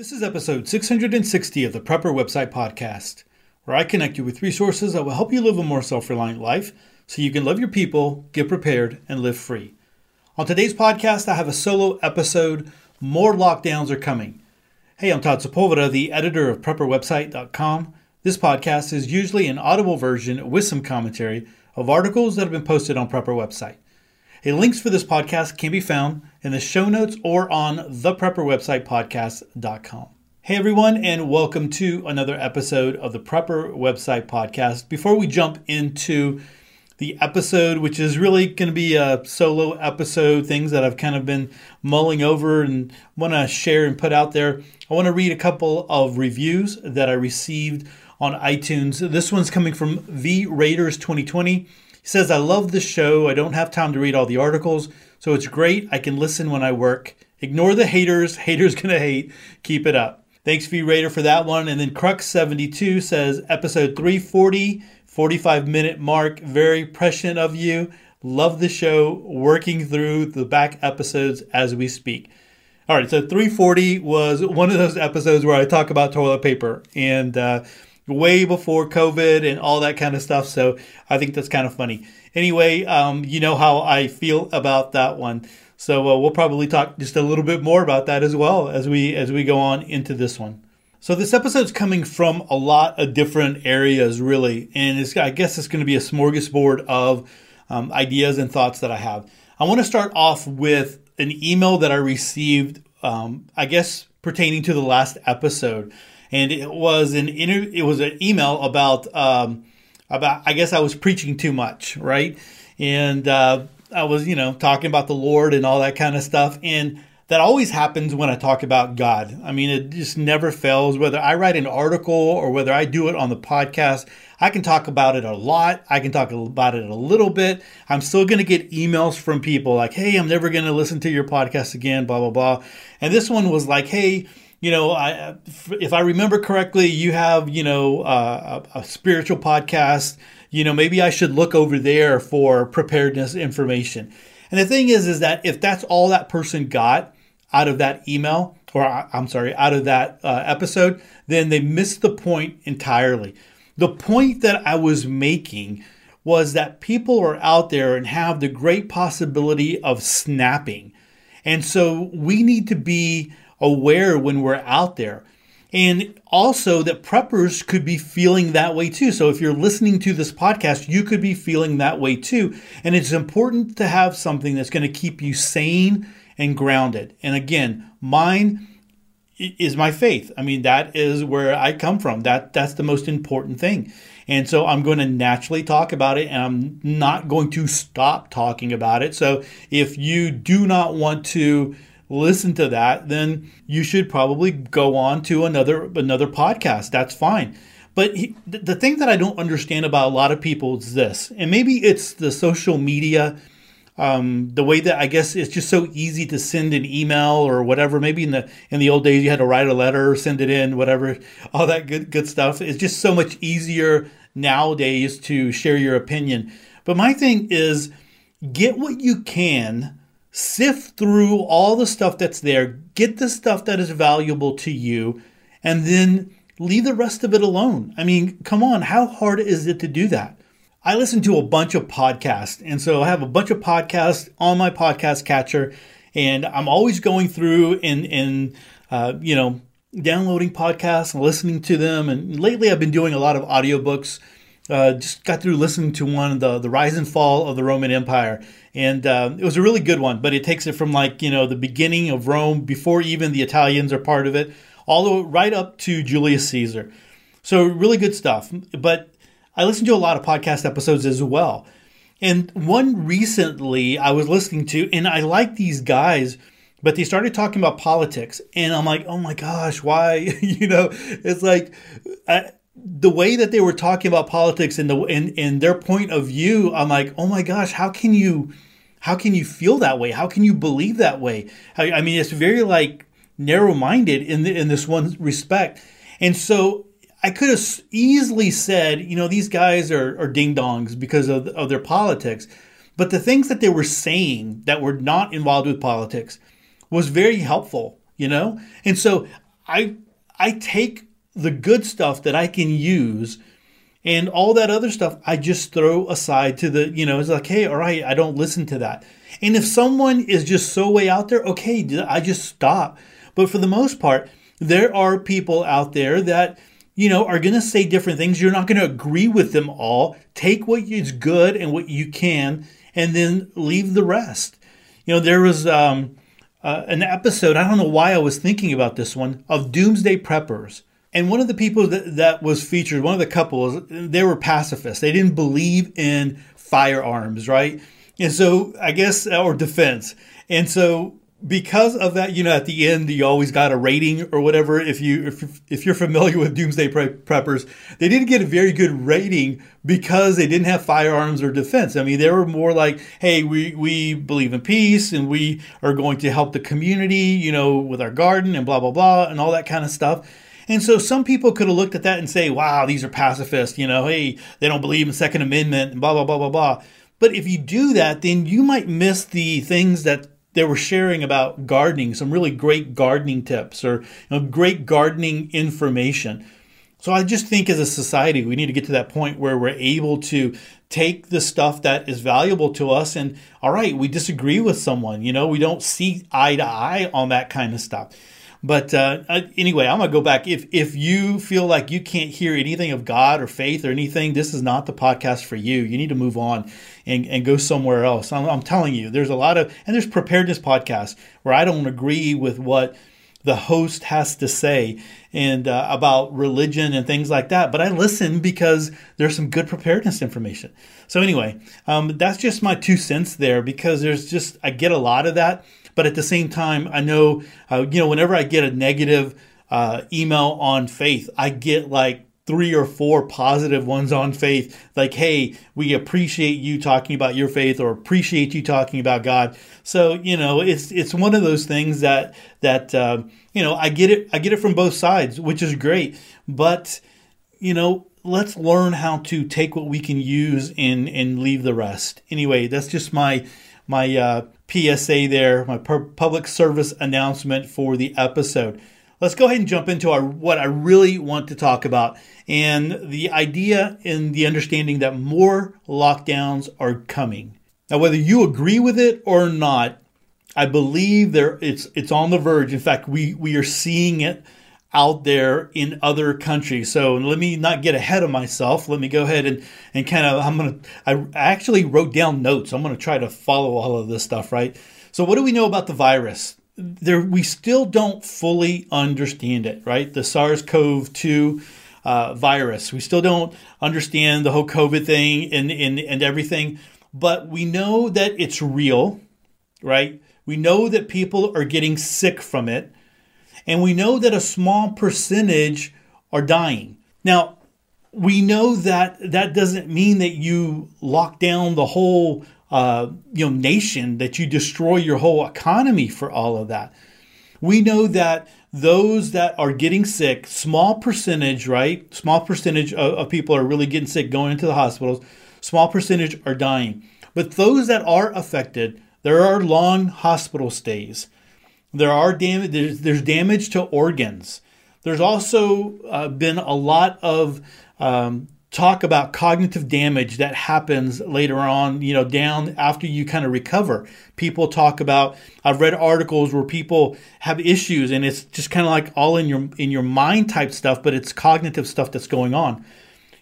This is episode 660 of the Prepper Website Podcast, where I connect you with resources that will help you live a more self reliant life so you can love your people, get prepared, and live free. On today's podcast, I have a solo episode More Lockdowns Are Coming. Hey, I'm Todd Sepulveda, the editor of PrepperWebsite.com. This podcast is usually an audible version with some commentary of articles that have been posted on Prepper Website. Hey, links for this podcast can be found in the show notes or on the Prepper website podcast.com. Hey everyone, and welcome to another episode of the Prepper website podcast. Before we jump into the episode, which is really going to be a solo episode, things that I've kind of been mulling over and want to share and put out there, I want to read a couple of reviews that I received on iTunes. This one's coming from V Raiders 2020. He says, I love the show. I don't have time to read all the articles, so it's great. I can listen when I work. Ignore the haters. Haters gonna hate. Keep it up. Thanks, V Raider, for that one. And then Crux72 says, episode 340, 45 minute mark. Very prescient of you. Love the show. Working through the back episodes as we speak. All right, so 340 was one of those episodes where I talk about toilet paper. And, uh, way before COVID and all that kind of stuff. So I think that's kind of funny. Anyway, um, you know how I feel about that one. So uh, we'll probably talk just a little bit more about that as well as we as we go on into this one. So this episode's coming from a lot of different areas, really, and I guess it's going to be a smorgasbord of um, ideas and thoughts that I have. I want to start off with an email that I received, um, I guess pertaining to the last episode and it was an inter- it was an email about um, about I guess I was preaching too much, right? And uh, I was you know talking about the Lord and all that kind of stuff, and that always happens when I talk about God. I mean, it just never fails. Whether I write an article or whether I do it on the podcast, I can talk about it a lot. I can talk about it a little bit. I'm still going to get emails from people like, hey, I'm never going to listen to your podcast again, blah, blah, blah. And this one was like, hey, you know, I, if I remember correctly, you have, you know, uh, a, a spiritual podcast. You know, maybe I should look over there for preparedness information. And the thing is, is that if that's all that person got out of that email, or I'm sorry, out of that uh, episode, then they missed the point entirely. The point that I was making was that people are out there and have the great possibility of snapping. And so we need to be aware when we're out there. And also that preppers could be feeling that way too. So if you're listening to this podcast, you could be feeling that way too. And it's important to have something that's going to keep you sane and grounded. And again, mine is my faith. I mean, that is where I come from. That that's the most important thing. And so I'm going to naturally talk about it and I'm not going to stop talking about it. So if you do not want to listen to that, then you should probably go on to another another podcast. That's fine. But he, the thing that I don't understand about a lot of people is this, and maybe it's the social media, um, the way that I guess it's just so easy to send an email or whatever. Maybe in the in the old days you had to write a letter, send it in, whatever, all that good good stuff. It's just so much easier nowadays to share your opinion. But my thing is, get what you can sift through all the stuff that's there, get the stuff that is valuable to you, and then leave the rest of it alone. I mean, come on, how hard is it to do that? I listen to a bunch of podcasts, and so I have a bunch of podcasts on my podcast catcher, and I'm always going through and and uh, you know downloading podcasts and listening to them. And lately, I've been doing a lot of audiobooks. Uh, just got through listening to one, the the rise and fall of the Roman Empire, and uh, it was a really good one. But it takes it from like you know the beginning of Rome before even the Italians are part of it, all the way right up to Julius Caesar. So really good stuff. But I listen to a lot of podcast episodes as well. And one recently I was listening to, and I like these guys, but they started talking about politics, and I'm like, oh my gosh, why? you know, it's like. I, the way that they were talking about politics and the and, and their point of view, I'm like, oh my gosh, how can you how can you feel that way? How can you believe that way? I, mean, it's very like narrow minded in the, in this one respect, and so I could have easily said, you know, these guys are, are ding dongs because of, of their politics, but the things that they were saying that were not involved with politics was very helpful, you know, and so I I take the good stuff that I can use and all that other stuff I just throw aside to the, you know, it's like, hey, all right, I don't listen to that. And if someone is just so way out there, okay, I just stop. But for the most part, there are people out there that, you know, are going to say different things. You're not going to agree with them all. Take what is good and what you can, and then leave the rest. You know, there was um, uh, an episode, I don't know why I was thinking about this one, of Doomsday Preppers. And one of the people that, that was featured, one of the couples, they were pacifists. They didn't believe in firearms, right? And so I guess, or defense. And so because of that, you know, at the end you always got a rating or whatever. If you if, if you're familiar with Doomsday Preppers, they didn't get a very good rating because they didn't have firearms or defense. I mean, they were more like, "Hey, we we believe in peace and we are going to help the community, you know, with our garden and blah blah blah and all that kind of stuff." And so some people could have looked at that and say, "Wow, these are pacifists," you know, "Hey, they don't believe in Second Amendment and blah blah blah blah blah." But if you do that, then you might miss the things that they were sharing about gardening, some really great gardening tips or you know, great gardening information. So I just think as a society, we need to get to that point where we're able to take the stuff that is valuable to us and all right, we disagree with someone, you know, we don't see eye to eye on that kind of stuff. But uh, anyway, I'm gonna go back. If if you feel like you can't hear anything of God or faith or anything, this is not the podcast for you. You need to move on and, and go somewhere else. I'm, I'm telling you, there's a lot of and there's preparedness podcasts where I don't agree with what the host has to say and uh, about religion and things like that. But I listen because there's some good preparedness information. So anyway, um, that's just my two cents there because there's just I get a lot of that but at the same time, I know, uh, you know, whenever I get a negative uh, email on faith, I get like three or four positive ones on faith. Like hey we appreciate you talking about your faith or appreciate you talking about god. So you know it's it's one of those things that that uh, you know i get it i get it from both sides which is great. But you know let's learn how to take what we can use and and leave the rest. Anyway that's just my my uh, PSA there, my public service announcement for the episode. Let's go ahead and jump into our what I really want to talk about and the idea and the understanding that more lockdowns are coming. Now, whether you agree with it or not, I believe there it's it's on the verge. In fact, we we are seeing it out there in other countries. So let me not get ahead of myself. Let me go ahead and, and kind of, I'm going to, I actually wrote down notes. I'm going to try to follow all of this stuff, right? So what do we know about the virus? There, we still don't fully understand it, right? The SARS-CoV-2 uh, virus. We still don't understand the whole COVID thing and, and, and everything, but we know that it's real, right? We know that people are getting sick from it and we know that a small percentage are dying. Now, we know that that doesn't mean that you lock down the whole uh, you know nation, that you destroy your whole economy for all of that. We know that those that are getting sick, small percentage, right? Small percentage of, of people are really getting sick, going into the hospitals. Small percentage are dying. But those that are affected, there are long hospital stays. There are damage. There's, there's damage to organs. There's also uh, been a lot of um, talk about cognitive damage that happens later on, you know, down after you kind of recover. People talk about I've read articles where people have issues and it's just kind of like all in your in your mind type stuff, but it's cognitive stuff that's going on.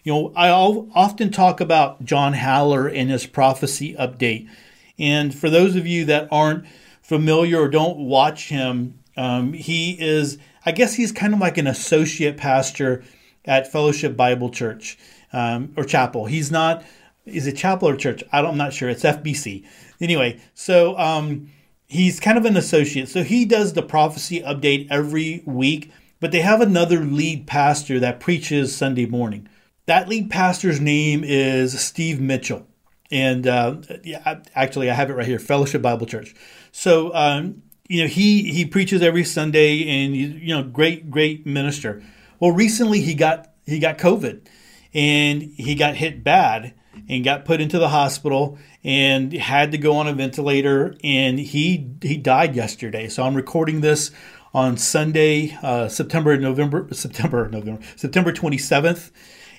You know, I often talk about John Haller in his prophecy update. And for those of you that aren't familiar or don't watch him, um, he is, I guess he's kind of like an associate pastor at Fellowship Bible Church um, or Chapel. He's not, is it chapel or church? I am not sure. It's FBC. Anyway, so um, he's kind of an associate. So he does the prophecy update every week, but they have another lead pastor that preaches Sunday morning. That lead pastor's name is Steve Mitchell. And uh, yeah, actually, I have it right here Fellowship Bible Church. So, um, you know, he, he preaches every Sunday and, you know, great, great minister. Well, recently he got, he got COVID and he got hit bad and got put into the hospital and had to go on a ventilator and he, he died yesterday. So I'm recording this on Sunday, uh, September, November, September, November, September 27th.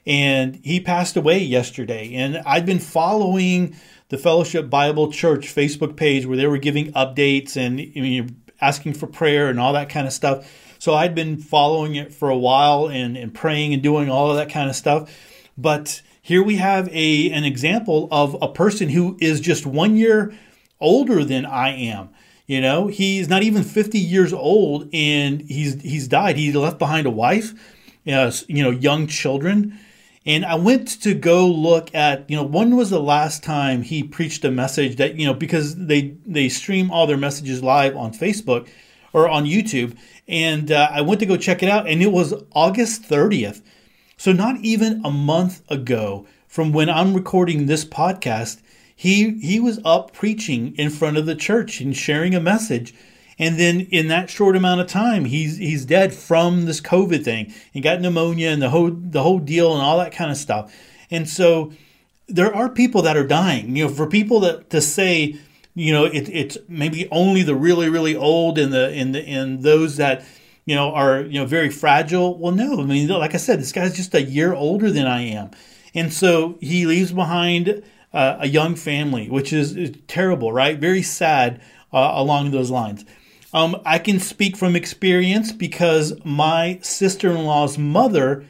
And he passed away yesterday. And I've been following the Fellowship Bible Church Facebook page where they were giving updates and asking for prayer and all that kind of stuff. So I'd been following it for a while and, and praying and doing all of that kind of stuff. But here we have a an example of a person who is just one year older than I am. You know, he's not even 50 years old and he's he's died. He left behind a wife, uh, you know, young children. And I went to go look at, you know, when was the last time he preached a message that, you know, because they they stream all their messages live on Facebook or on YouTube. And uh, I went to go check it out and it was August 30th. So not even a month ago from when I'm recording this podcast, he he was up preaching in front of the church and sharing a message. And then in that short amount of time, he's he's dead from this COVID thing and got pneumonia and the whole the whole deal and all that kind of stuff. And so there are people that are dying. You know, for people that to say, you know, it, it's maybe only the really really old and the and the and those that you know are you know very fragile. Well, no. I mean, like I said, this guy's just a year older than I am, and so he leaves behind uh, a young family, which is, is terrible, right? Very sad uh, along those lines. Um, I can speak from experience because my sister in law's mother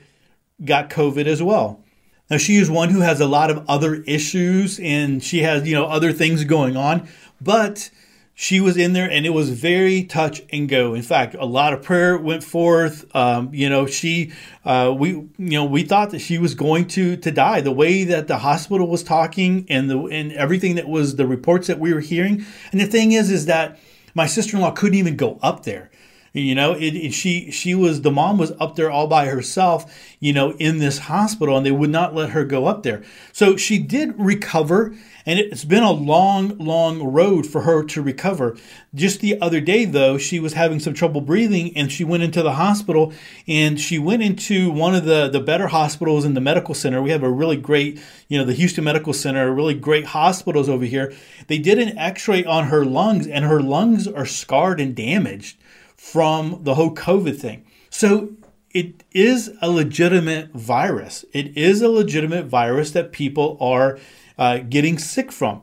got COVID as well. Now, she is one who has a lot of other issues and she has, you know, other things going on, but she was in there and it was very touch and go. In fact, a lot of prayer went forth. Um, you know, she, uh, we, you know, we thought that she was going to to die. The way that the hospital was talking and the and everything that was the reports that we were hearing. And the thing is, is that my sister-in-law couldn't even go up there. You know, it, it, she she was the mom was up there all by herself. You know, in this hospital, and they would not let her go up there. So she did recover, and it's been a long, long road for her to recover. Just the other day, though, she was having some trouble breathing, and she went into the hospital. And she went into one of the the better hospitals in the medical center. We have a really great, you know, the Houston Medical Center, really great hospitals over here. They did an X-ray on her lungs, and her lungs are scarred and damaged from the whole COVID thing. So it is a legitimate virus. It is a legitimate virus that people are uh, getting sick from.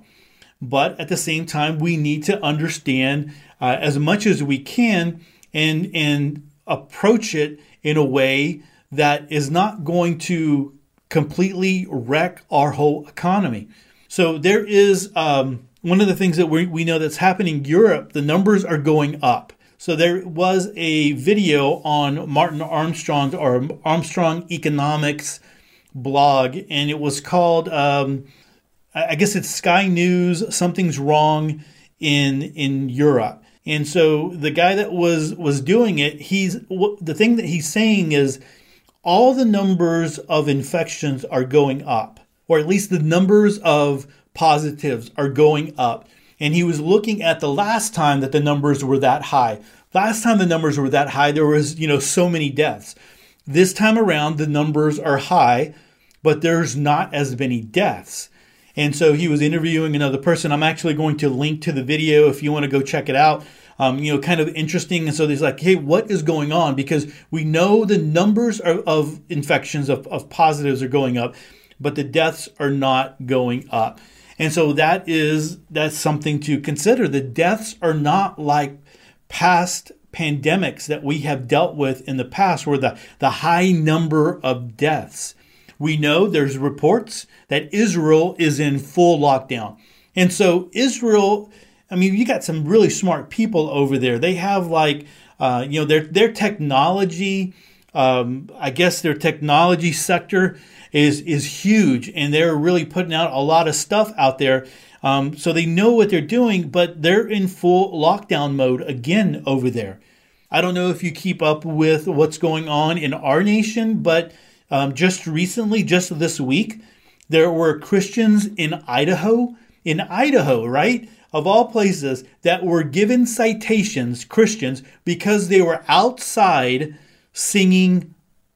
But at the same time, we need to understand uh, as much as we can and and approach it in a way that is not going to completely wreck our whole economy. So there is um, one of the things that we, we know that's happening in Europe. The numbers are going up. So there was a video on Martin Armstrong's or Armstrong Economics blog, and it was called, um, I guess it's Sky News. Something's wrong in in Europe. And so the guy that was was doing it, he's the thing that he's saying is all the numbers of infections are going up, or at least the numbers of positives are going up and he was looking at the last time that the numbers were that high. Last time the numbers were that high, there was, you know, so many deaths. This time around, the numbers are high, but there's not as many deaths. And so he was interviewing another person. I'm actually going to link to the video if you want to go check it out. Um, you know, kind of interesting. And so there's like, hey, what is going on? Because we know the numbers of, of infections, of, of positives are going up, but the deaths are not going up. And so that is that's something to consider. The deaths are not like past pandemics that we have dealt with in the past where the, the high number of deaths. We know there's reports that Israel is in full lockdown. And so Israel, I mean, you got some really smart people over there. They have like, uh, you know, their their technology. Um, I guess their technology sector is is huge, and they're really putting out a lot of stuff out there. Um, so they know what they're doing, but they're in full lockdown mode again over there. I don't know if you keep up with what's going on in our nation, but um, just recently, just this week, there were Christians in Idaho, in Idaho, right? Of all places, that were given citations, Christians, because they were outside singing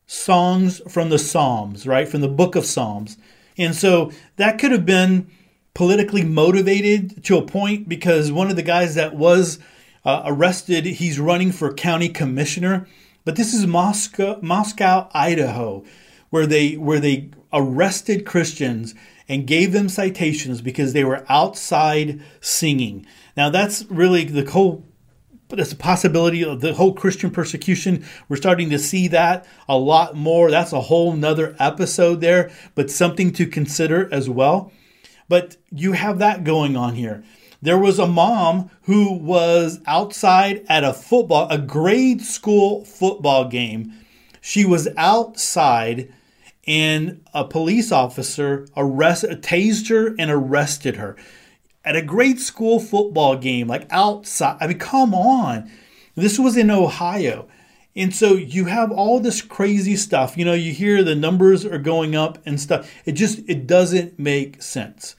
songs from the Psalms, right? From the book of Psalms. And so that could have been politically motivated to a point because one of the guys that was uh, arrested. He's running for county commissioner, but this is Moscow, Moscow, Idaho, where they where they arrested Christians and gave them citations because they were outside singing. Now that's really the whole it's a possibility of the whole Christian persecution. We're starting to see that a lot more. That's a whole nother episode there, but something to consider as well. But you have that going on here. There was a mom who was outside at a football, a grade school football game. She was outside and a police officer arrested, tased her and arrested her at a grade school football game, like outside. I mean, come on. This was in Ohio. And so you have all this crazy stuff. You know, you hear the numbers are going up and stuff. It just it doesn't make sense.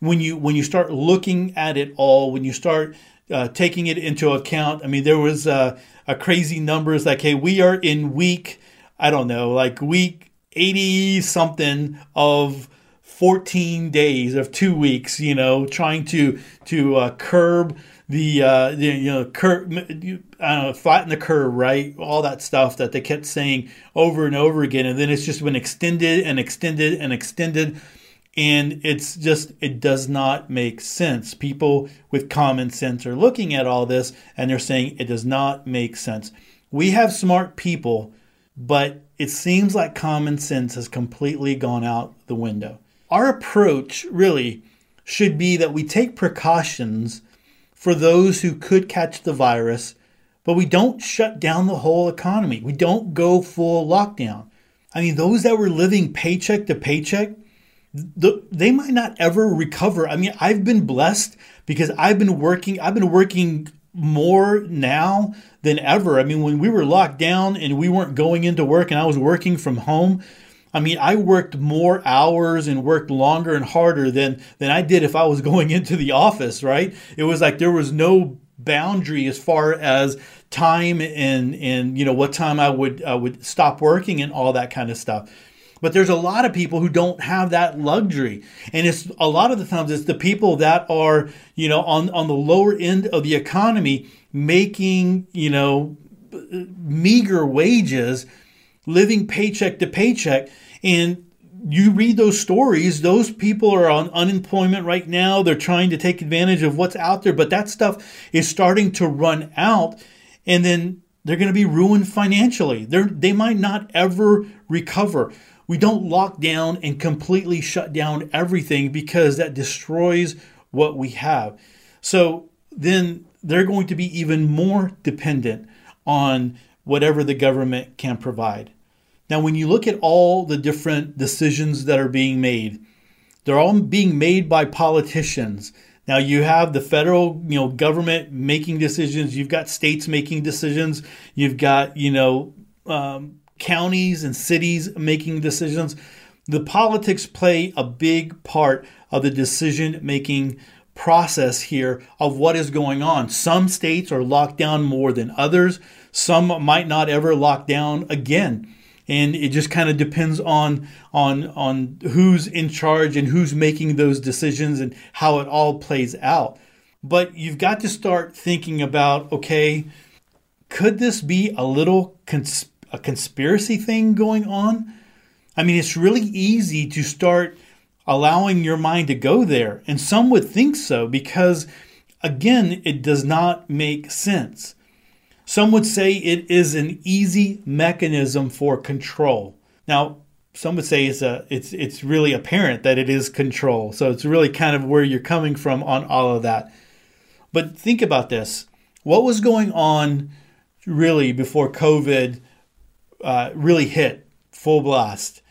When you when you start looking at it all, when you start uh, taking it into account, I mean, there was uh, a crazy numbers like, hey, we are in week, I don't know, like week 80 something of 14 days of two weeks, you know, trying to to uh, curb the, uh, the you know curb, uh, flatten the curve, right? All that stuff that they kept saying over and over again, and then it's just been extended and extended and extended, and it's just it does not make sense. People with common sense are looking at all this and they're saying it does not make sense. We have smart people, but it seems like common sense has completely gone out the window our approach really should be that we take precautions for those who could catch the virus, but we don't shut down the whole economy. We don't go full lockdown. I mean, those that were living paycheck to paycheck, the, they might not ever recover. I mean, I've been blessed because I've been working, I've been working more now than ever. I mean, when we were locked down and we weren't going into work and I was working from home, I mean, I worked more hours and worked longer and harder than than I did if I was going into the office, right? It was like there was no boundary as far as time and and you know what time I would I would stop working and all that kind of stuff. But there's a lot of people who don't have that luxury. And it's a lot of the times it's the people that are, you know, on, on the lower end of the economy making, you know, meager wages living paycheck to paycheck. And you read those stories, those people are on unemployment right now. They're trying to take advantage of what's out there, but that stuff is starting to run out. And then they're going to be ruined financially. They're, they might not ever recover. We don't lock down and completely shut down everything because that destroys what we have. So then they're going to be even more dependent on whatever the government can provide. Now, when you look at all the different decisions that are being made, they're all being made by politicians. Now you have the federal, you know, government making decisions. You've got states making decisions. You've got, you know, um, counties and cities making decisions. The politics play a big part of the decision making process here of what is going on. Some states are locked down more than others. Some might not ever lock down again. And it just kind of depends on on on who's in charge and who's making those decisions and how it all plays out. But you've got to start thinking about okay, could this be a little cons- a conspiracy thing going on? I mean, it's really easy to start allowing your mind to go there. And some would think so because, again, it does not make sense. Some would say it is an easy mechanism for control. Now, some would say it's a it's it's really apparent that it is control. So it's really kind of where you're coming from on all of that. But think about this: what was going on really before COVID uh, really hit full blast?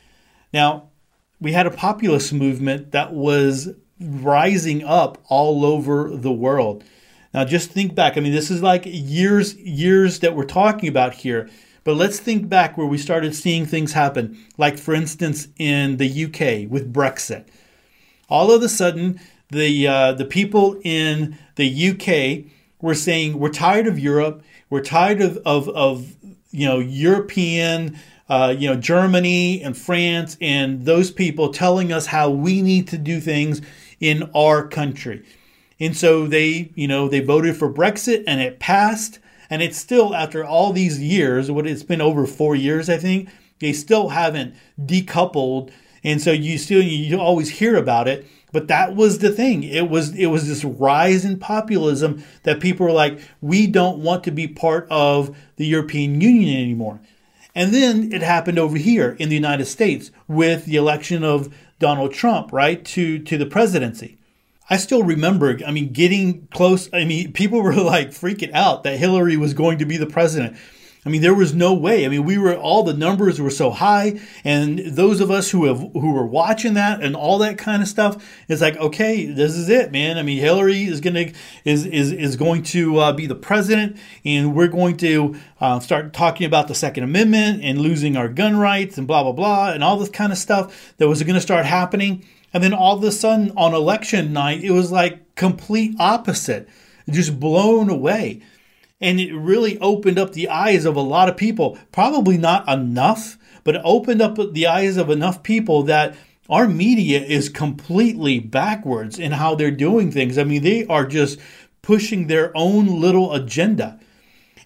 Now, we had a populist movement that was rising up all over the world. Now, just think back. I mean, this is like years, years that we're talking about here. But let's think back where we started seeing things happen, like for instance in the UK with Brexit. All of a sudden, the uh, the people in the UK were saying we're tired of Europe, we're tired of of, of you know European, uh, you know Germany and France and those people telling us how we need to do things in our country. And so they, you know, they voted for Brexit and it passed. And it's still, after all these years, what it's been over four years, I think, they still haven't decoupled. And so you still, you always hear about it. But that was the thing. It was it was this rise in populism that people were like, we don't want to be part of the European Union anymore. And then it happened over here in the United States with the election of Donald Trump, right, to to the presidency. I still remember, I mean, getting close. I mean, people were like freaking out that Hillary was going to be the president. I mean, there was no way. I mean, we were all the numbers were so high, and those of us who have who were watching that and all that kind of stuff, it's like, okay, this is it, man. I mean, Hillary is gonna is is is going to uh, be the president, and we're going to uh, start talking about the Second Amendment and losing our gun rights and blah blah blah and all this kind of stuff that was going to start happening. And then all of a sudden on election night, it was like complete opposite, just blown away. And it really opened up the eyes of a lot of people. Probably not enough, but it opened up the eyes of enough people that our media is completely backwards in how they're doing things. I mean, they are just pushing their own little agenda.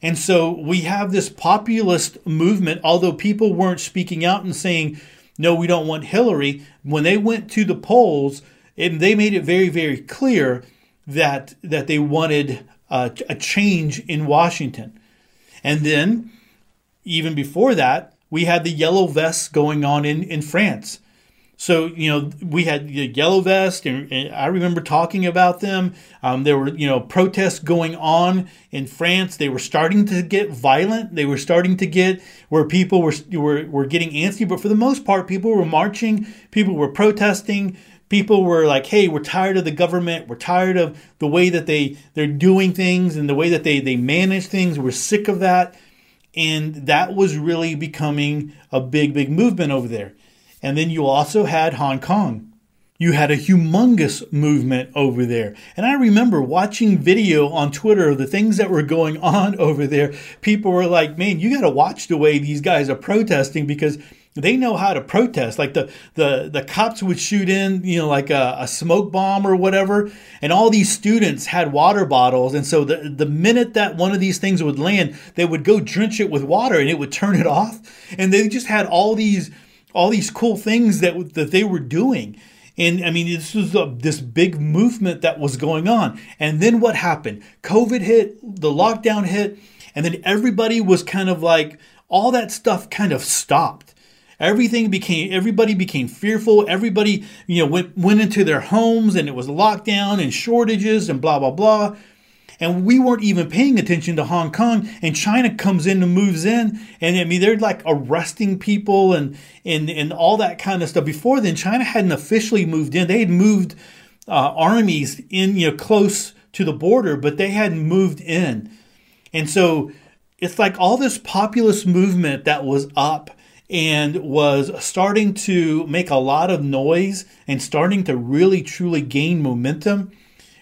And so we have this populist movement, although people weren't speaking out and saying, no, we don't want Hillary. When they went to the polls, and they made it very, very clear that that they wanted uh, a change in Washington. And then, even before that, we had the yellow vests going on in, in France. So, you know, we had the yellow vest, and, and I remember talking about them. Um, there were, you know, protests going on in France. They were starting to get violent. They were starting to get where people were, were, were getting antsy. But for the most part, people were marching, people were protesting people were like hey we're tired of the government. We're tired of the way that they they're doing things and the way that they they manage things. We're sick of that. And that was really becoming a big big movement over there. And then you also had hong kong. You had a humongous movement over there. And I remember watching video on Twitter of the things that were going on over there. People were like, man, you got to watch the way these guys are protesting because they know how to protest. Like the the the cops would shoot in, you know, like a, a, smoke bomb or whatever, and all these students had water bottles, and so the the minute that one of these things would land, they would go drench it with water, and it would turn it off, and they just had all these all these cool things that that they were doing. And I mean, this was a, this big movement that was going on. And then what happened? COVID hit, the lockdown hit, and then everybody was kind of like, all that stuff kind of stopped everything became everybody became fearful. Everybody you know went, went into their homes and it was lockdown and shortages and blah blah blah. And we weren't even paying attention to Hong Kong. And China comes in and moves in. And I mean they're like arresting people and and and all that kind of stuff. Before then China hadn't officially moved in. They had moved uh, armies in you know close to the border but they hadn't moved in. And so it's like all this populist movement that was up and was starting to make a lot of noise and starting to really truly gain momentum,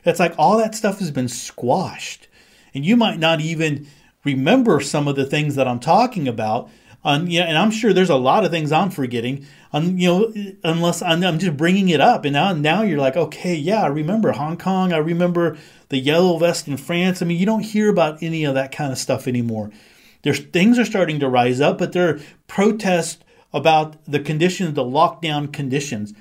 it's like all that stuff has been squashed. And you might not even remember some of the things that I'm talking about. On, yeah, and I'm sure there's a lot of things I'm forgetting. On, you know, unless I'm, I'm just bringing it up, and now now you're like, okay, yeah, I remember Hong Kong. I remember the yellow vest in France. I mean, you don't hear about any of that kind of stuff anymore. There's things are starting to rise up, but there are protests about the conditions, the lockdown conditions.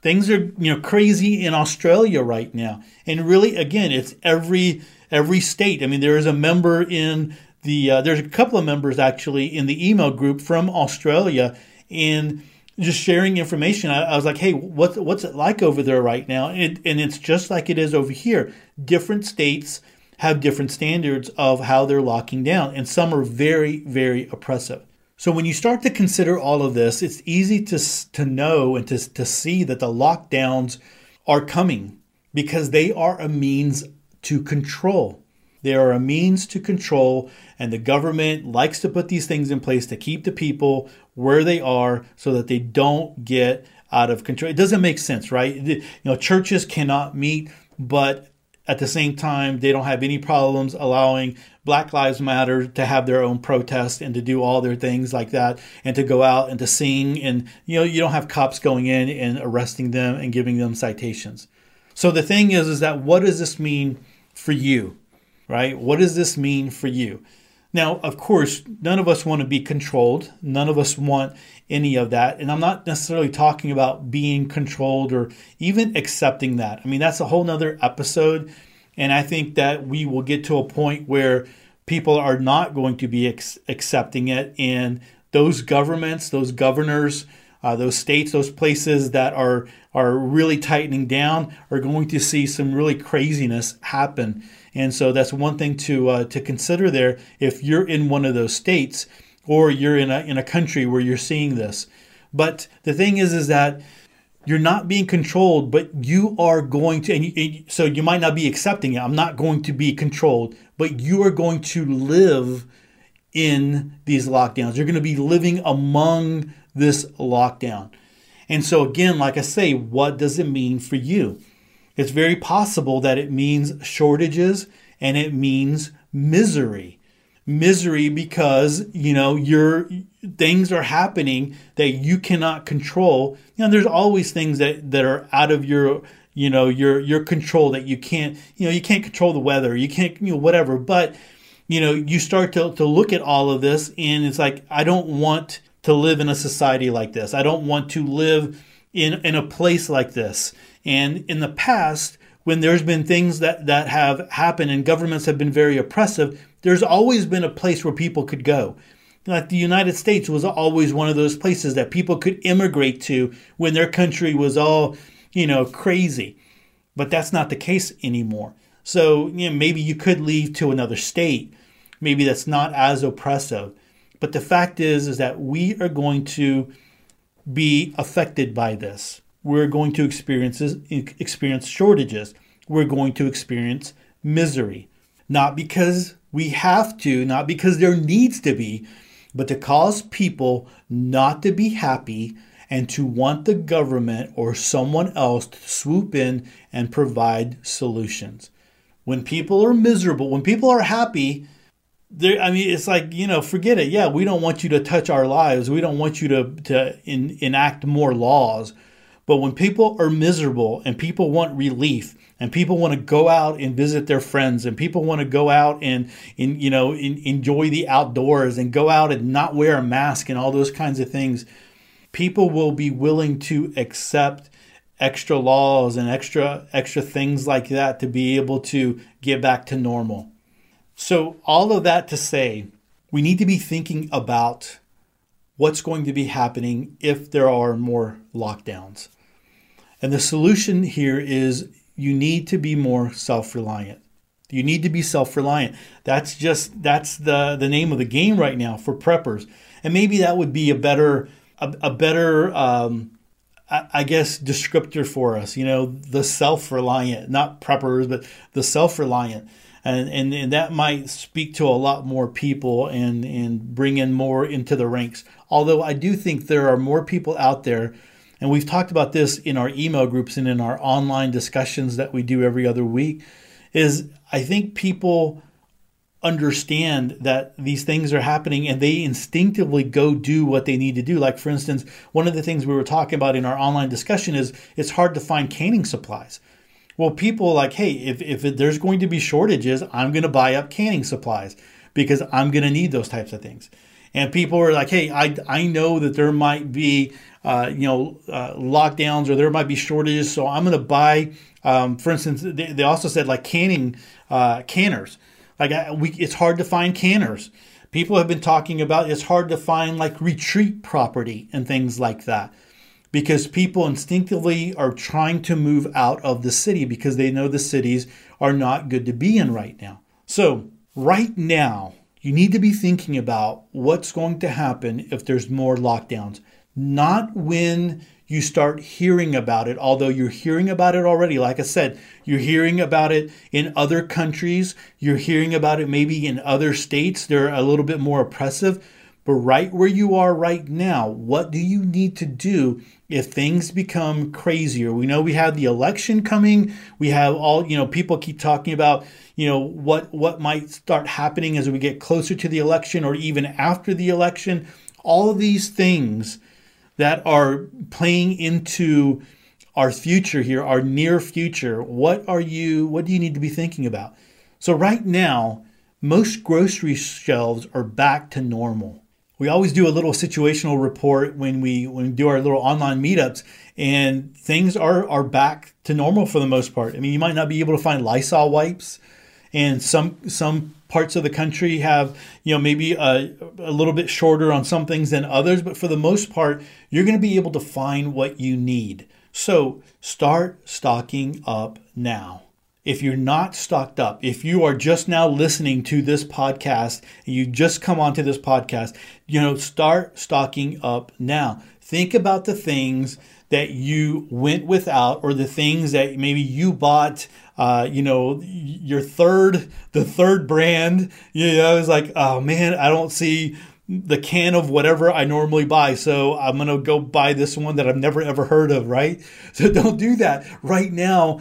Things are you know crazy in Australia right now, and really again, it's every every state. I mean, there is a member in the uh, there's a couple of members actually in the email group from Australia, and just sharing information. I, I was like, hey, what's what's it like over there right now? And, and it's just like it is over here. Different states have different standards of how they're locking down, and some are very, very oppressive. So when you start to consider all of this, it's easy to, to know and to, to see that the lockdowns are coming because they are a means to control. They are a means to control, and the government likes to put these things in place to keep the people where they are so that they don't get out of control. It doesn't make sense, right? You know, churches cannot meet, but at the same time, they don't have any problems allowing Black Lives Matter to have their own protest and to do all their things like that and to go out and to sing. And, you know, you don't have cops going in and arresting them and giving them citations. So the thing is, is that what does this mean for you, right? What does this mean for you? Now, of course, none of us want to be controlled. None of us want any of that. And I'm not necessarily talking about being controlled or even accepting that. I mean, that's a whole nother episode. And I think that we will get to a point where people are not going to be ex- accepting it. And those governments, those governors, uh, those states, those places that are are really tightening down are going to see some really craziness happen. And so that's one thing to uh, to consider there if you're in one of those states or you're in a in a country where you're seeing this. But the thing is is that you're not being controlled, but you are going to, and, you, and so you might not be accepting it. I'm not going to be controlled, but you are going to live in these lockdowns. You're going to be living among this lockdown. And so, again, like I say, what does it mean for you? It's very possible that it means shortages and it means misery. Misery because, you know, your things are happening that you cannot control. You know, there's always things that, that are out of your you know your your control that you can't you know you can't control the weather you can't you know whatever but you know you start to, to look at all of this and it's like i don't want to live in a society like this. I don't want to live in, in a place like this. And in the past, when there's been things that, that have happened and governments have been very oppressive, there's always been a place where people could go. Like the United States was always one of those places that people could immigrate to when their country was all, you know, crazy. But that's not the case anymore. So, you know, maybe you could leave to another state. Maybe that's not as oppressive. But the fact is, is that we are going to be affected by this. We're going to experience experience shortages. We're going to experience misery, not because we have to, not because there needs to be, but to cause people not to be happy and to want the government or someone else to swoop in and provide solutions. When people are miserable, when people are happy, there i mean it's like you know forget it. Yeah we don't want you to touch our lives. We don't want you to to in, enact more laws. But when people are miserable and people want relief and people want to go out and visit their friends and people want to go out and, and you know in, enjoy the outdoors and go out and not wear a mask and all those kinds of things people will be willing to accept extra laws and extra extra things like that to be able to get back to normal so, all of that to say, we need to be thinking about what's going to be happening if there are more lockdowns. And the solution here is you need to be more self-reliant. You need to be self-reliant. That's just that's the the name of the game right now for preppers. And maybe that would be a better a, a better um, I, I guess descriptor for us. You know, the self-reliant, not preppers, but the self-reliant and, and, and that might speak to a lot more people and, and bring in more into the ranks. Although I do think there are more people out there, and we've talked about this in our email groups and in our online discussions that we do every other week, is I think people understand that these things are happening and they instinctively go do what they need to do. Like, for instance, one of the things we were talking about in our online discussion is it's hard to find canning supplies. Well, people like, hey, if, if there's going to be shortages, I'm going to buy up canning supplies because I'm going to need those types of things. And people are like, hey, I, I know that there might be, uh, you know, uh, lockdowns or there might be shortages, so I'm going to buy. Um, for instance, they, they, also said like canning uh, canners. Like I, we, it's hard to find canners. People have been talking about it's hard to find like retreat property and things like that because people instinctively are trying to move out of the city because they know the cities are not good to be in right now. So, right now, you need to be thinking about what's going to happen if there's more lockdowns, not when you start hearing about it, although you're hearing about it already. Like I said, you're hearing about it in other countries, you're hearing about it maybe in other states. They're a little bit more oppressive. But right where you are right now, what do you need to do if things become crazier? We know we have the election coming. We have all, you know, people keep talking about, you know, what what might start happening as we get closer to the election or even after the election. All of these things that are playing into our future here, our near future, what are you what do you need to be thinking about? So right now, most grocery shelves are back to normal. We always do a little situational report when we when we do our little online meetups and things are are back to normal for the most part. I mean, you might not be able to find Lysol wipes and some some parts of the country have you know maybe a, a little bit shorter on some things than others but for the most part you're going to be able to find what you need so start stocking up now if you're not stocked up if you are just now listening to this podcast and you just come onto this podcast you know start stocking up now. Think about the things that you went without or the things that maybe you bought uh, you know your third the third brand. You know it's like oh man i don't see the can of whatever i normally buy so i'm gonna go buy this one that i've never ever heard of right? So don't do that. Right now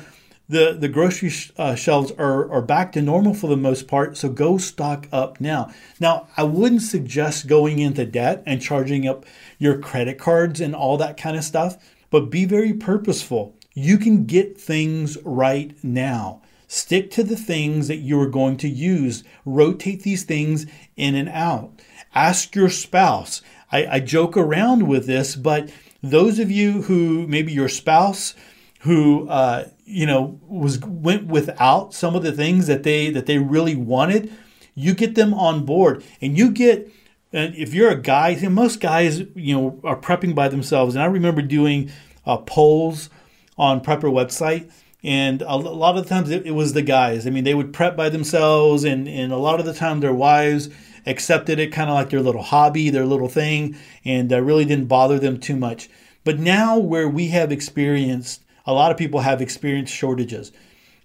the the grocery sh- uh, shelves are are back to normal for the most part so go stock up now now i wouldn't suggest going into debt and charging up your credit cards and all that kind of stuff but be very purposeful. You can get things right now. Stick to the things that you are going to use. Rotate these things in and out. Ask your spouse. I, I joke around with this, but those of you who maybe your spouse who uh, you know was went without some of the things that they that they really wanted, you get them on board, and you get and if you're a guy, you know, most guys, you know, are prepping by themselves. And I remember doing uh, polls on Prepper website, and a lot of the times it, it, was the guys. I mean, they would prep by themselves, and and a lot of the time their wives accepted it kind of like their little hobby, their little thing, and uh, really didn't bother them too much. But now, where we have experienced, a lot of people have experienced shortages.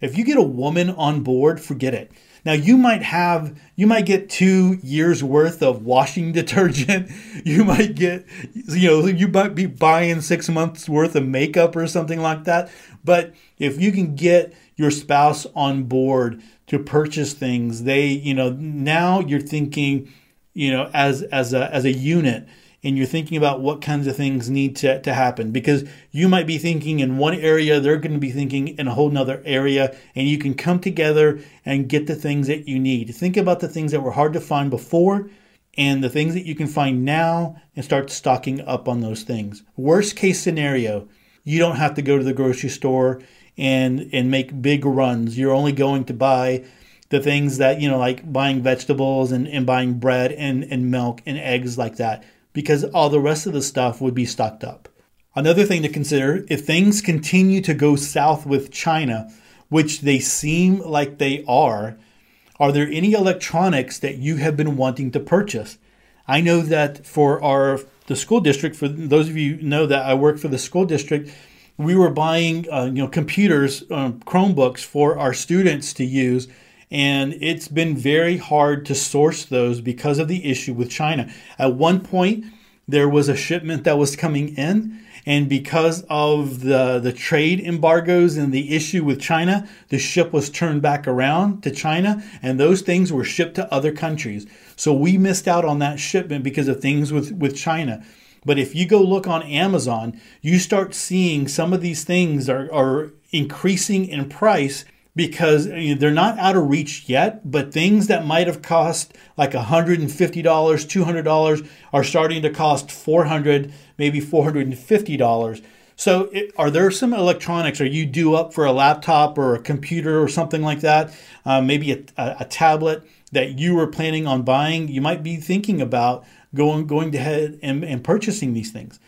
If you get a woman on board, forget it. Now you might have you might get two years worth of washing detergent. You might get you know you might be buying six months worth of makeup or something like that. But if you can get your spouse on board to purchase things, they you know now you're thinking you know as as a as a unit and you're thinking about what kinds of things need to, to happen. Because you might be thinking in one area they're going to be thinking in a whole nother area and you can come together and get the things that you need. Think about the things that were hard to find before and the things that you can find now and start stocking up on those things. Worst case scenario you don't have to go to the grocery store and and make big runs. You're only going to buy the things that you know like buying vegetables and, and buying bread and, and milk and eggs like that because all the rest of the stuff would be stocked up. Another thing to consider if things continue to go south with China, which they seem like they are, are there any electronics that you have been wanting to purchase? I know that for our the school district, for those of you know that I work for the school district, we were buying uh, you know computers, um, Chromebooks for our students to use and it's been very hard to source those because of the issue with China. At one point, there was a shipment that was coming in, and because of the, the trade embargoes and the issue with China, the ship was turned back around to China, and those things were shipped to other countries. So we missed out on that shipment because of things with, with China. But if you go look on Amazon, you start seeing some of these things are, are increasing in price because they're not out of reach yet, but things that might have cost like $150, $200 are starting to cost 400, maybe $450. So, it, are there some electronics? Are you due up for a laptop or a computer or something like that? Uh, maybe a, a, a tablet that you were planning on buying? You might be thinking about going going ahead and, and purchasing these things.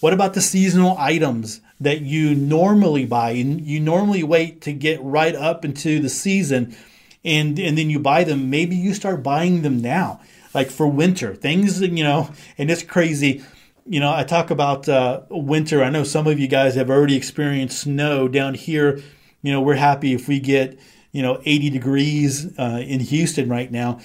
What about the seasonal items that you normally buy? And you normally wait to get right up into the season and, and then you buy them. Maybe you start buying them now, like for winter. Things, you know, and it's crazy. You know, I talk about uh, winter. I know some of you guys have already experienced snow down here. You know, we're happy if we get, you know, 80 degrees uh, in Houston right now.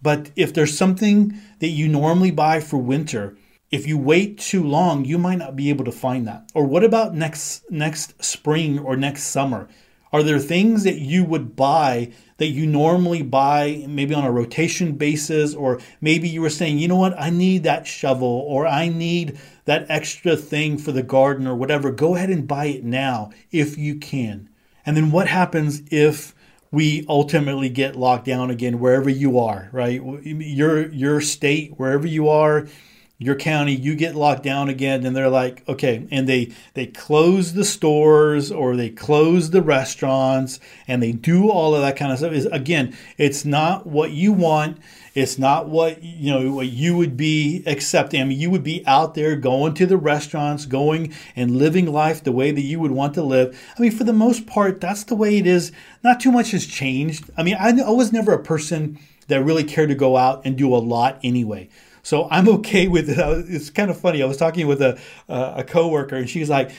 But if there's something that you normally buy for winter, if you wait too long, you might not be able to find that. Or what about next next spring or next summer? Are there things that you would buy that you normally buy maybe on a rotation basis? Or maybe you were saying, you know what, I need that shovel or I need that extra thing for the garden or whatever. Go ahead and buy it now if you can. And then what happens if we ultimately get locked down again wherever you are, right? Your your state, wherever you are, your county, you get locked down again, and they're like, okay, and they they close the stores or they close the restaurants and they do all of that kind of stuff. Is again, it's not what you want. It's not what you know what you would be accepting. I mean, you would be out there going to the restaurants, going and living life the way that you would want to live. I mean, for the most part, that's the way it is. Not too much has changed. I mean, I, I was never a person that really cared to go out and do a lot anyway. So I'm okay with it. It's kind of funny. I was talking with a a coworker, and she's like,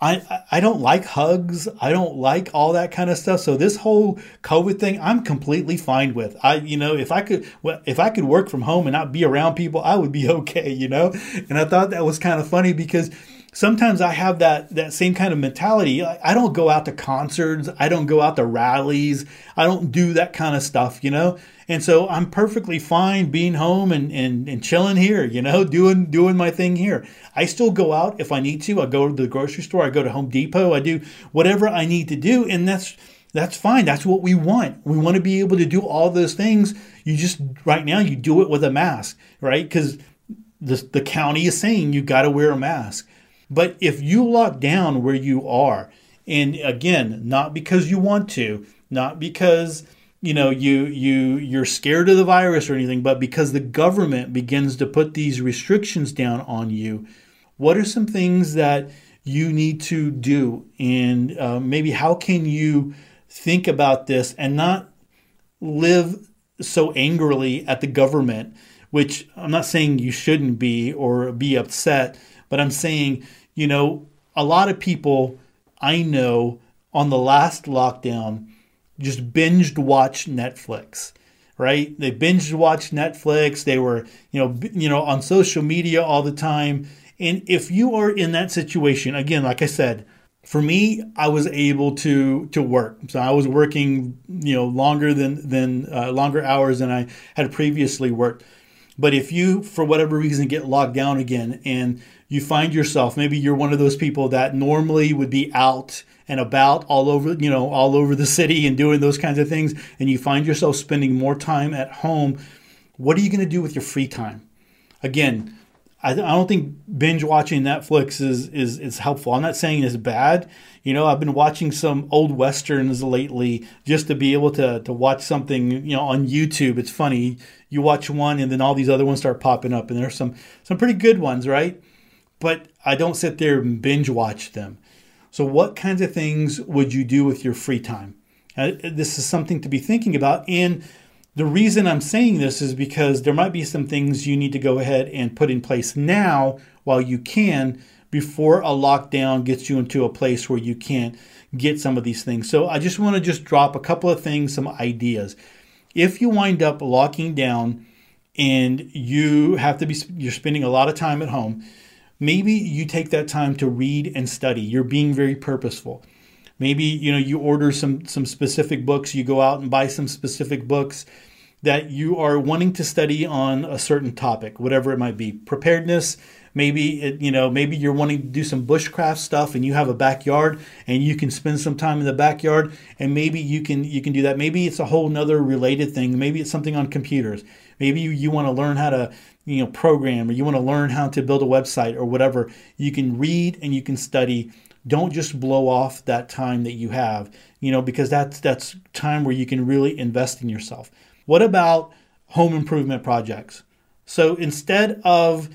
I, I don't like hugs. I don't like all that kind of stuff. So this whole COVID thing, I'm completely fine with. I, you know, if I could, well if I could work from home and not be around people, I would be okay, you know? And I thought that was kind of funny because sometimes I have that, that same kind of mentality. I don't go out to concerts. I don't go out to rallies. I don't do that kind of stuff, you know? And so I'm perfectly fine being home and, and, and chilling here, you know, doing doing my thing here. I still go out if I need to. I go to the grocery store, I go to Home Depot, I do whatever I need to do, and that's that's fine. That's what we want. We want to be able to do all those things. You just right now you do it with a mask, right? Because the the county is saying you got to wear a mask. But if you lock down where you are, and again, not because you want to, not because you know you you you're scared of the virus or anything but because the government begins to put these restrictions down on you what are some things that you need to do? And uh, maybe how can you think about this and not live so angrily at the government which i'm not saying you shouldn't be or be upset but i'm saying you know a lot of people i know on the last lockdown just binged watch Netflix, right? They binged watch Netflix. They were, you know, you know, on social media all the time. And if you are in that situation, again, like I said, for me, I was able to to work. So I was working, you know, longer than than uh, longer hours than I had previously worked. But if you, for whatever reason, get locked down again and you find yourself, maybe you're one of those people that normally would be out and about all over, you know, all over the city and doing those kinds of things, and you find yourself spending more time at home, what are you going to do with your free time? Again, I, don't think binge watching Netflix is, is is helpful. I'm not saying it's bad. You know, I've been watching some old westerns lately just to be able to to watch something. You know, on YouTube. It's funny. You watch one, and then all these other ones start popping up, and there's some some pretty good ones, right? But I don't sit there and binge watch them. So, what kinds of things would you do with your free time? Uh, this is something to be thinking about. And the reason I'm saying this is because there might be some things you need to go ahead and put in place now while you can before a lockdown gets you into a place where you can't get some of these things. So I just want to just drop a couple of things, some ideas. If you wind up locking down and you have to be you're spending a lot of time at home, maybe you take that time to read and study. You're being very purposeful. Maybe you know you order some some specific books, you go out and buy some specific books that you are wanting to study on a certain topic, whatever it might be. Preparedness, maybe it, you know, maybe you're wanting to do some bushcraft stuff and you have a backyard and you can spend some time in the backyard and maybe you can you can do that. Maybe it's a whole nother related thing. Maybe it's something on computers. Maybe you, you want to learn how to you know program or you want to learn how to build a website or whatever you can read and you can study. Don't just blow off that time that you have you know because that's that's time where you can really invest in yourself. What about home improvement projects? So instead of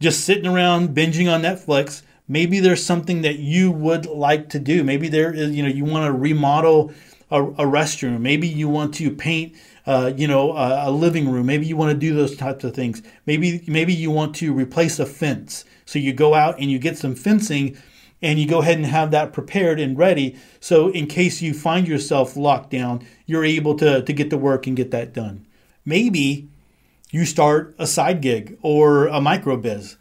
just sitting around binging on netflix maybe there's something that you would like to do. Maybe there is you know you want to remodel a, a restroom. Maybe you want to paint uh, you know, a, a living room. Maybe you want to do those types of things. Maybe maybe you want to replace a fence. So you go out and you get some fencing and you go ahead and have that prepared and ready. So in case you find yourself locked down, you're able to, to get to work and get that done. Maybe you start a side gig or a micro biz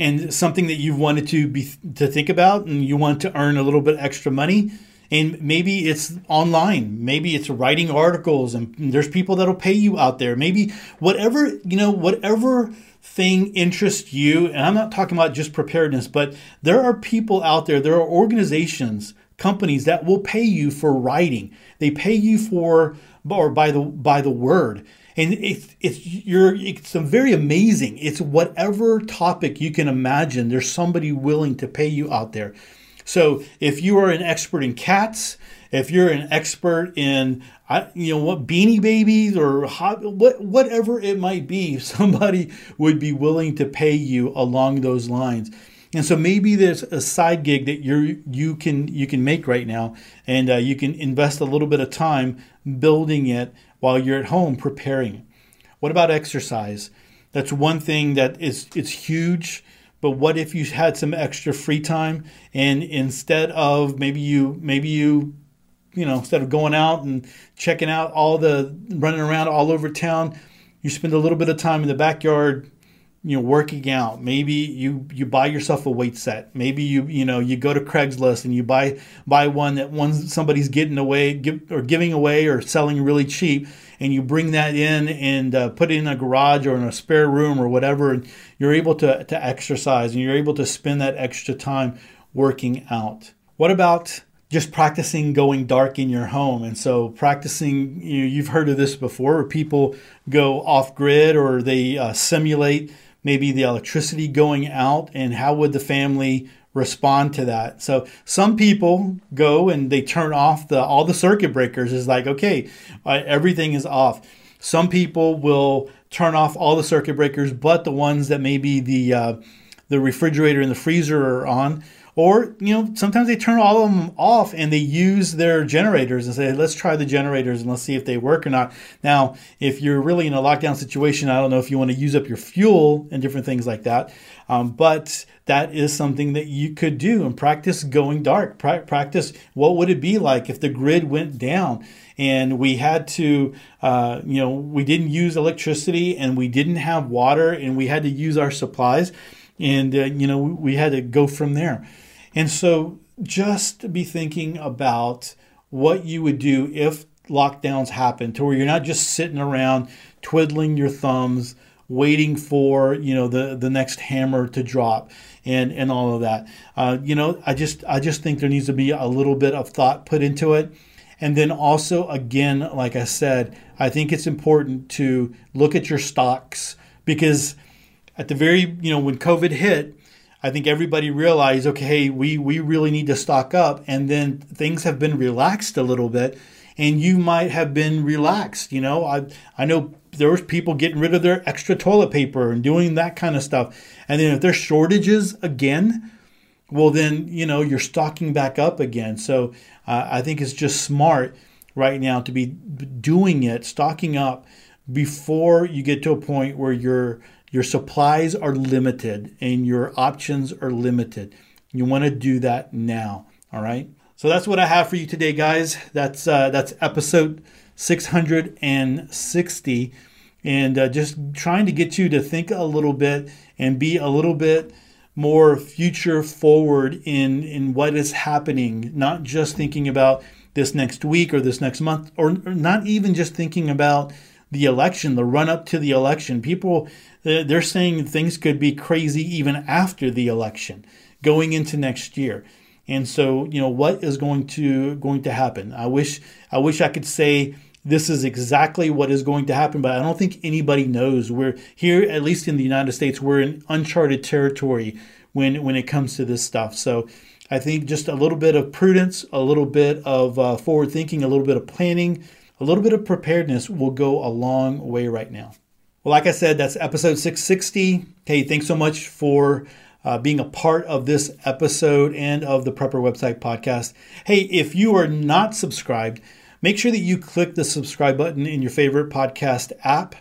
and something that you've wanted to be to think about and you want to earn a little bit extra money and maybe it's online. Maybe it's writing articles and there's people that'll pay you out there. Maybe whatever you know whatever thing interests you and i'm not talking about just preparedness but there are people out there there are organizations companies that will pay you for writing. They pay you for or by the by the word. And it's it's you're it's very amazing. It's whatever topic you can imagine there's somebody willing to pay you out there so if you are an expert in cats if you're an expert in you know what beanie babies or hot, what whatever it might be somebody would be willing to pay you along those lines and so maybe there's a side gig that you you can you can make right now and uh, you can invest a little bit of time building it while you're at home preparing. It. What about exercise? That's one thing that is it's huge. But what if you had some extra free time and instead of maybe you maybe you you know instead of going out and checking out all the running around all over town, you spend a little bit of time in the backyard you know working out. Maybe you you buy yourself a weight set. Maybe you you know you go to craigslist and you buy buy one that one somebody's getting away give, or giving away or selling really cheap and you bring that in and uh, put it in a garage or in a spare room or whatever and you're able to, to exercise and you're able to spend that extra time working out. What about just practicing going dark in your home. And so, practicing, you know, you have heard of this before, where people go off grid or they uh, simulate maybe the electricity going out and how would the family respond to that? So some people go and they turn off the all the circuit breakers. Is like okay uh, everything is off. Some people will turn off all the circuit breakers but the ones that maybe the uh, the refrigerator and the freezer are on or, you know, sometimes they turn all of them off and they use their generators and say, let's try the generators and let's see if they work or not. Now, if you're really in a lockdown situation, I don't know if you want to use up your fuel and different things like that. Um, but that is something that you could do and practice going dark. Pra- practice what would it be like if the grid went down and we had to, uh, you know, we didn't use electricity and we didn't have water and we had to use our supplies and uh, you know we had to go from there and so just be thinking about what you would do if lockdowns happen to where you're not just sitting around twiddling your thumbs waiting for you know the the next hammer to drop and and all of that. Uh, you know i just i just think there needs to be a little bit of thought put into it. And then also again like i said i think it's important to look at your stocks because at the very you know when covid hit I think everybody realized, okay, we, we really need to stock up. And then things have been relaxed a little bit and you might have been relaxed. You know, I, I know there was people getting rid of their extra toilet paper and doing that kind of stuff. And then if there's shortages again, well, then, you know, you're stocking back up again. So uh, I think it's just smart right now to be doing it, stocking up before you get to a point where you're your supplies are limited and your options are limited. You want to do that now. All right. So that's what I have for you today, guys. That's uh, that's episode 660, and uh, just trying to get you to think a little bit and be a little bit more future forward in in what is happening. Not just thinking about this next week or this next month, or, or not even just thinking about the election, the run up to the election. People they're saying things could be crazy even after the election, going into next year. And so, you know, what is going to going to happen? I wish I wish I could say this is exactly what is going to happen, but I don't think anybody knows. We're here, at least in the United States, we're in uncharted territory when when it comes to this stuff. So I think just a little bit of prudence, a little bit of uh, forward thinking, a little bit of planning, a little bit of preparedness will go a long way right now. Well, like I said, that's episode 660. Hey, thanks so much for uh, being a part of this episode and of the Prepper Website podcast. Hey, if you are not subscribed, make sure that you click the subscribe button in your favorite podcast app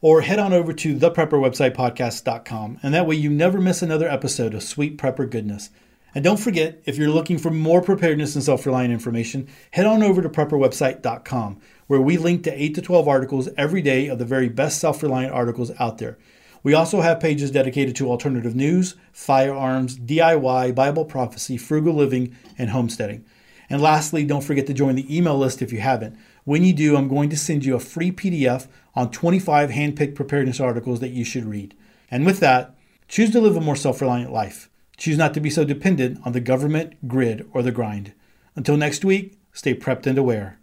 or head on over to theprepperwebsitepodcast.com. And that way you never miss another episode of Sweet Prepper Goodness. And don't forget, if you're looking for more preparedness and self reliant information, head on over to prepperwebsite.com where we link to 8 to 12 articles every day of the very best self reliant articles out there. We also have pages dedicated to alternative news, firearms, DIY, Bible prophecy, frugal living, and homesteading. And lastly, don't forget to join the email list if you haven't. When you do, I'm going to send you a free PDF on 25 handpicked preparedness articles that you should read. And with that, choose to live a more self reliant life. Choose not to be so dependent on the government, grid, or the grind. Until next week, stay prepped and aware.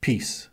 Peace.